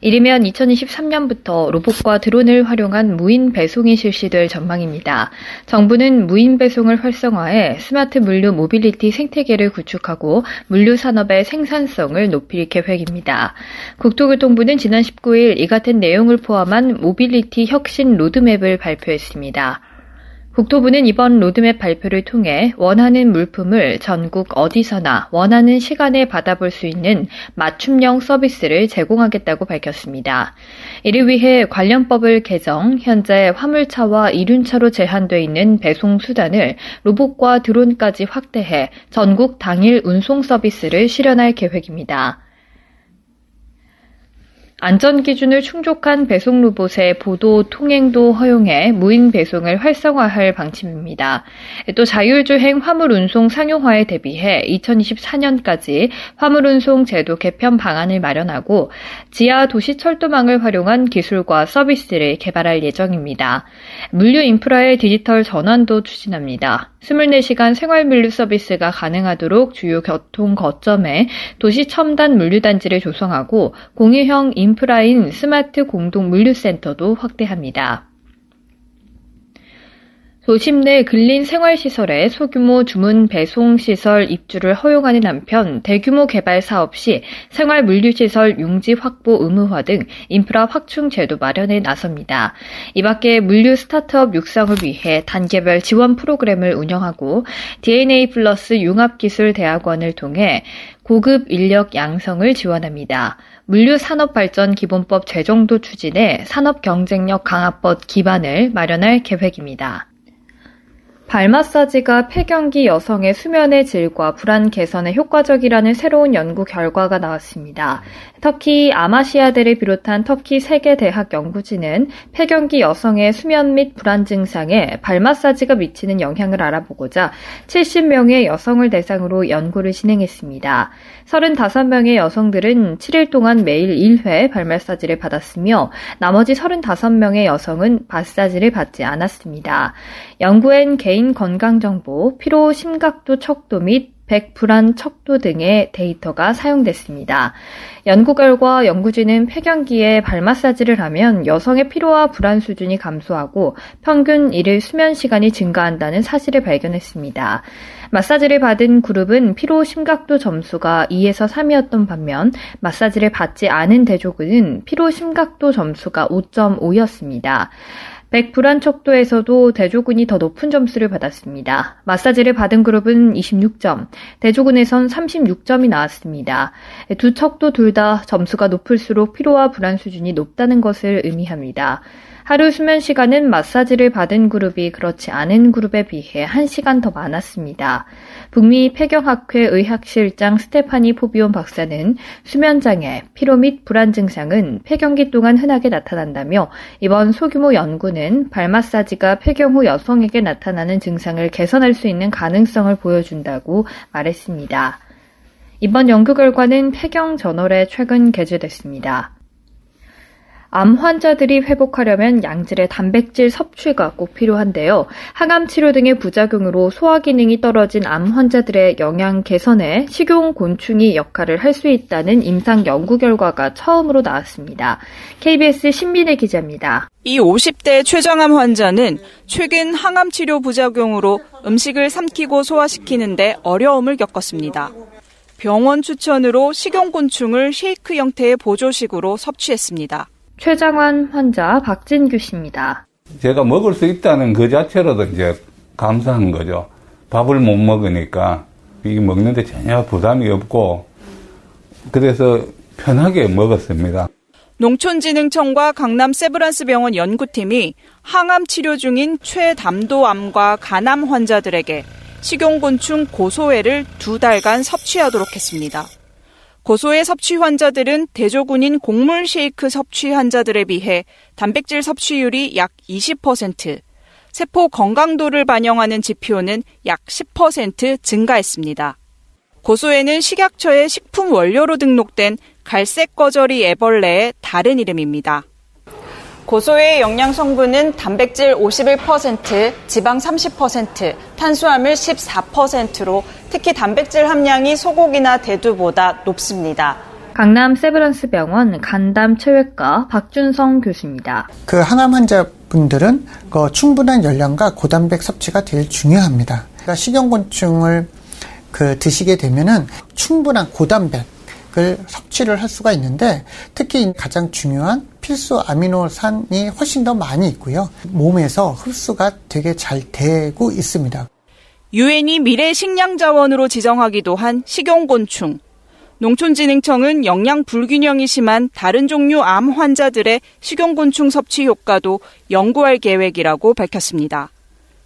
이르면 2023년부터 로봇과 드론을 활용한 무인 배송이 실시될 전망입니다. 정부는 무인 배송을 활성화해 스마트 물류 모빌리티 생태계를 구축하고 물류 산업의 생산성을 높일 계획입니다. 국토교통부는 지난 19일 이 같은 내용을 포함한 모빌리티 혁신 로드맵을 발표했습니다. 국토부는 이번 로드맵 발표를 통해 원하는 물품을 전국 어디서나 원하는 시간에 받아볼 수 있는 맞춤형 서비스를 제공하겠다고 밝혔습니다. 이를 위해 관련법을 개정, 현재 화물차와 이륜차로 제한돼 있는 배송 수단을 로봇과 드론까지 확대해 전국 당일 운송 서비스를 실현할 계획입니다. 안전 기준을 충족한 배송 로봇의 보도 통행도 허용해 무인 배송을 활성화할 방침입니다. 또 자율주행 화물 운송 상용화에 대비해 2024년까지 화물 운송 제도 개편 방안을 마련하고 지하 도시 철도망을 활용한 기술과 서비스를 개발할 예정입니다. 물류 인프라의 디지털 전환도 추진합니다. 24시간 생활 물류 서비스가 가능하도록 주요 교통 거점에 도시 첨단 물류단지를 조성하고 공유형 인프라인 스마트 공동 물류센터도 확대합니다. 도심 내 근린 생활시설에 소규모 주문 배송 시설 입주를 허용하는 한편 대규모 개발 사업 시 생활 물류시설 용지 확보 의무화 등 인프라 확충 제도 마련에 나섭니다. 이 밖에 물류 스타트업 육성을 위해 단계별 지원 프로그램을 운영하고 DNA 플러스 융합기술대학원을 통해 고급 인력 양성을 지원합니다. 물류산업발전 기본법 제정도 추진해 산업 경쟁력 강화법 기반을 마련할 계획입니다. 발 마사지가 폐경기 여성의 수면의 질과 불안 개선에 효과적이라는 새로운 연구 결과가 나왔습니다. 터키 아마시아대를 비롯한 터키 세계 대학 연구진은 폐경기 여성의 수면 및 불안 증상에 발 마사지가 미치는 영향을 알아보고자 70명의 여성을 대상으로 연구를 진행했습니다. 35명의 여성들은 7일 동안 매일 1회 발 마사지를 받았으며 나머지 35명의 여성은 마사지를 받지 않았습니다. 연구엔 개인 건강 정보, 피로 심각도 척도 및 백불안 척도 등의 데이터가 사용됐습니다. 연구 결과 연구진은 폐경기에 발 마사지를 하면 여성의 피로와 불안 수준이 감소하고 평균 일일 수면 시간이 증가한다는 사실을 발견했습니다. 마사지를 받은 그룹은 피로 심각도 점수가 2에서 3이었던 반면 마사지를 받지 않은 대조군은 피로 심각도 점수가 5.5였습니다. 백불안 척도에서도 대조군이 더 높은 점수를 받았습니다. 마사지를 받은 그룹은 26점, 대조군에선 36점이 나왔습니다. 두 척도 둘 다 점수가 높을수록 피로와 불안 수준이 높다는 것을 의미합니다. 하루 수면 시간은 마사지를 받은 그룹이 그렇지 않은 그룹에 비해 1시간 더 많았습니다. 북미 폐경학회 의학실장 스테파니 포비온 박사는 수면장애, 피로 및 불안 증상은 폐경기 동안 흔하게 나타난다며 이번 소규모 연구는 발 마사지가 폐경 후 여성에게 나타나는 증상을 개선할 수 있는 가능성을 보여준다고 말했습니다. 이번 연구 결과는 폐경 저널에 최근 게재됐습니다. 암 환자들이 회복하려면 양질의 단백질 섭취가 꼭 필요한데요. 항암 치료 등의 부작용으로 소화 기능이 떨어진 암 환자들의 영양 개선에 식용 곤충이 역할을 할 수 있다는 임상 연구 결과가 처음으로 나왔습니다. KBS 신민의 기자입니다. 이 50대 췌장암 환자는 최근 항암 치료 부작용으로 음식을 삼키고 소화시키는데 어려움을 겪었습니다. 병원 추천으로 식용곤충을 쉐이크 형태의 보조식으로 섭취했습니다. 최장환 환자 박진규 씨입니다. 제가 먹을 수 있다는 그 자체로도 이제 감사한 거죠. 밥을 못 먹으니까 이 먹는데 전혀 부담이 없고 그래서 편하게 먹었습니다. 농촌진흥청과 강남 세브란스 병원 연구팀이 항암 치료 중인 최담도암과 간암 환자들에게 식용곤충 고소해를 두 달간 섭취하도록 했습니다. 고소의 섭취 환자들은 대조군인 곡물 쉐이크 섭취 환자들에 비해 단백질 섭취율이 약 20%, 세포 건강도를 반영하는 지표는 약 10% 증가했습니다. 고소에는 식약처의 식품 원료로 등록된 갈색 거저리 애벌레의 다른 이름입니다. 고소의 영양 성분은 단백질 51%, 지방 30%, 탄수화물 14%로 특히 단백질 함량이 소고기나 대두보다 높습니다. 강남 세브란스 병원 간담 체외과 박준성 교수입니다. 그 항암 환자분들은 그 충분한 열량과 고단백 섭취가 제일 중요합니다. 그러니까 식용곤충을 그 드시게 되면은 충분한 고단백 을 섭취를 할 수가 있는데 특히 가장 중요한 필수 아미노산이 훨씬 더 많이 있고요. 몸에서 흡수가 되게 잘 되고 있습니다. 유엔이 미래 식량 자원으로 지정하기도 한 식용곤충. 농촌진흥청은 영양 불균형이 심한 다른 종류 암 환자들의 식용곤충 섭취 효과도 연구할 계획이라고 밝혔습니다.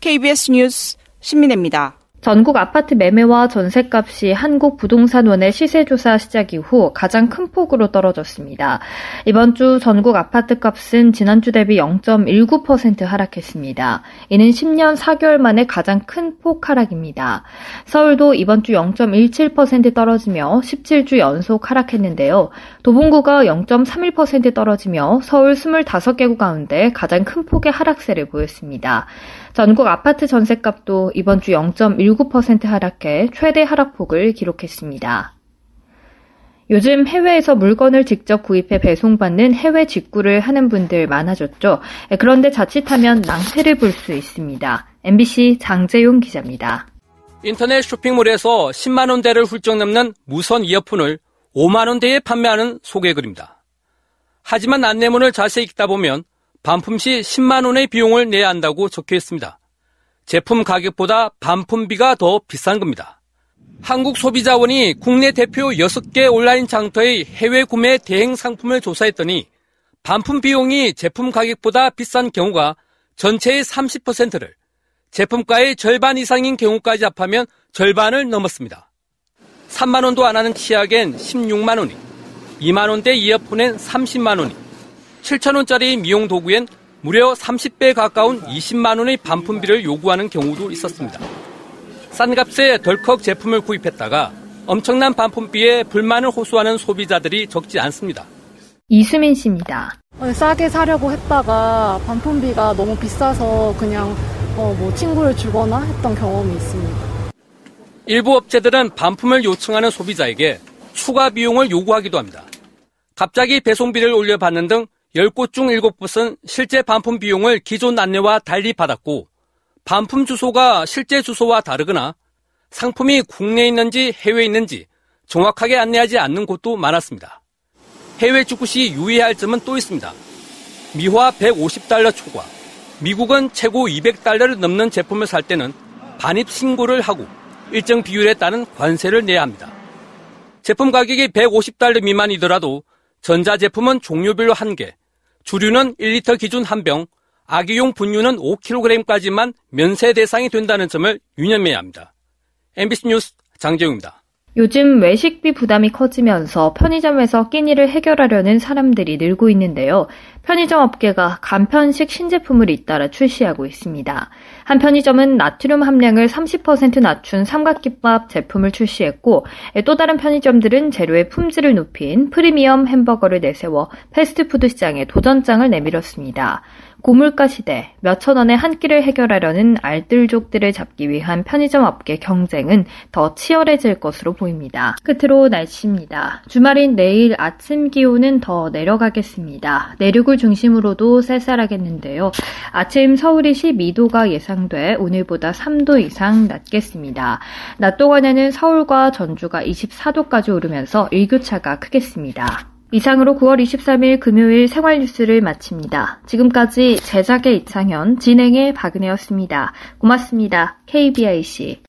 KBS 뉴스 신민혜입니다. 전국 아파트 매매와 전셋값이 한국 부동산원의 시세조사 시작 이후 가장 큰 폭으로 떨어졌습니다. 이번 주 전국 아파트 값은 지난주 대비 0.19% 하락했습니다. 이는 10년 4개월 만에 가장 큰 폭 하락입니다. 서울도 이번 주 0.17% 떨어지며 17주 연속 하락했는데요. 도봉구가 0.31% 떨어지며 서울 25개구 가운데 가장 큰 폭의 하락세를 보였습니다. 전국 아파트 전셋값도 이번 주 0.19% 하락해 최대 하락폭을 기록했습니다. 요즘 해외에서 물건을 직접 구입해 배송받는 해외 직구를 하는 분들 많아졌죠. 그런데 자칫하면 낭패를 볼 수 있습니다. MBC 장재용 기자입니다. 인터넷 쇼핑몰에서 10만 원대를 훌쩍 넘는 무선 이어폰을 5만 원대에 판매하는 소개글입니다. 하지만 안내문을 자세히 읽다 보면 반품 시 10만 원의 비용을 내야 한다고 적혀 있습니다. 제품 가격보다 반품비가 더 비싼 겁니다. 한국소비자원이 국내 대표 6개 온라인 장터의 해외 구매 대행 상품을 조사했더니 반품 비용이 제품 가격보다 비싼 경우가 전체의 30%를 제품가의 절반 이상인 경우까지 합하면 절반을 넘었습니다. 3만 원도 안 하는 치약엔 16만 원이, 2만 원대 이어폰엔 30만 원이, 7천원짜리 미용 도구엔 무려 30배 가까운 20만 원의 반품비를 요구하는 경우도 있었습니다. 싼 값에 덜컥 제품을 구입했다가 엄청난 반품비에 불만을 호소하는 소비자들이 적지 않습니다. 이수민 씨입니다. 어, 싸게 사려고 했다가 반품비가 너무 비싸서 그냥 어, 뭐 친구를 주거나 했던 경험이 있습니다. 일부 업체들은 반품을 요청하는 소비자에게 추가 비용을 요구하기도 합니다. 갑자기 배송비를 올려받는 등 10곳 중 7곳은 실제 반품 비용을 기존 안내와 달리 받았고 반품 주소가 실제 주소와 다르거나 상품이 국내에 있는지 해외에 있는지 정확하게 안내하지 않는 곳도 많았습니다. 해외 출구 시 유의해야 할 점은 또 있습니다. 미화 150달러 초과, 미국은 최고 200달러를 넘는 제품을 살 때는 반입 신고를 하고 일정 비율에 따른 관세를 내야 합니다. 제품 가격이 150달러 미만이더라도 전자제품은 종류별로 1개, 주류는 1리터 기준 한 병, 아기용 분유는 5kg까지만 면세 대상이 된다는 점을 유념해야 합니다. MBC 뉴스 장재웅입니다. 요즘 외식비 부담이 커지면서 편의점에서 끼니를 해결하려는 사람들이 늘고 있는데요. 편의점 업계가 간편식 신제품을 잇따라 출시하고 있습니다. 한 편의점은 나트륨 함량을 30% 낮춘 삼각김밥 제품을 출시했고 또 다른 편의점들은 재료의 품질을 높인 프리미엄 햄버거를 내세워 패스트푸드 시장에 도전장을 내밀었습니다. 고물가 시대 몇천 원의 한 끼를 해결하려는 알뜰족들을 잡기 위한 편의점 업계 경쟁은 더 치열해질 것으로 보입니다. 끝으로 날씨입니다. 주말인 내일 아침 기온은 더 내려가겠습니다. 내륙을 중심으로도 쌀쌀하겠는데요. 아침 서울이 12도가 예상돼 오늘보다 3도 이상 낮겠습니다. 낮 동안에는 서울과 전주가 24도까지 오르면서 일교차가 크겠습니다. 이상으로 9월 23일 금요일 생활 뉴스를 마칩니다. 지금까지 제작의 이창현, 진행의 박은혜였습니다. 고맙습니다. KBIC.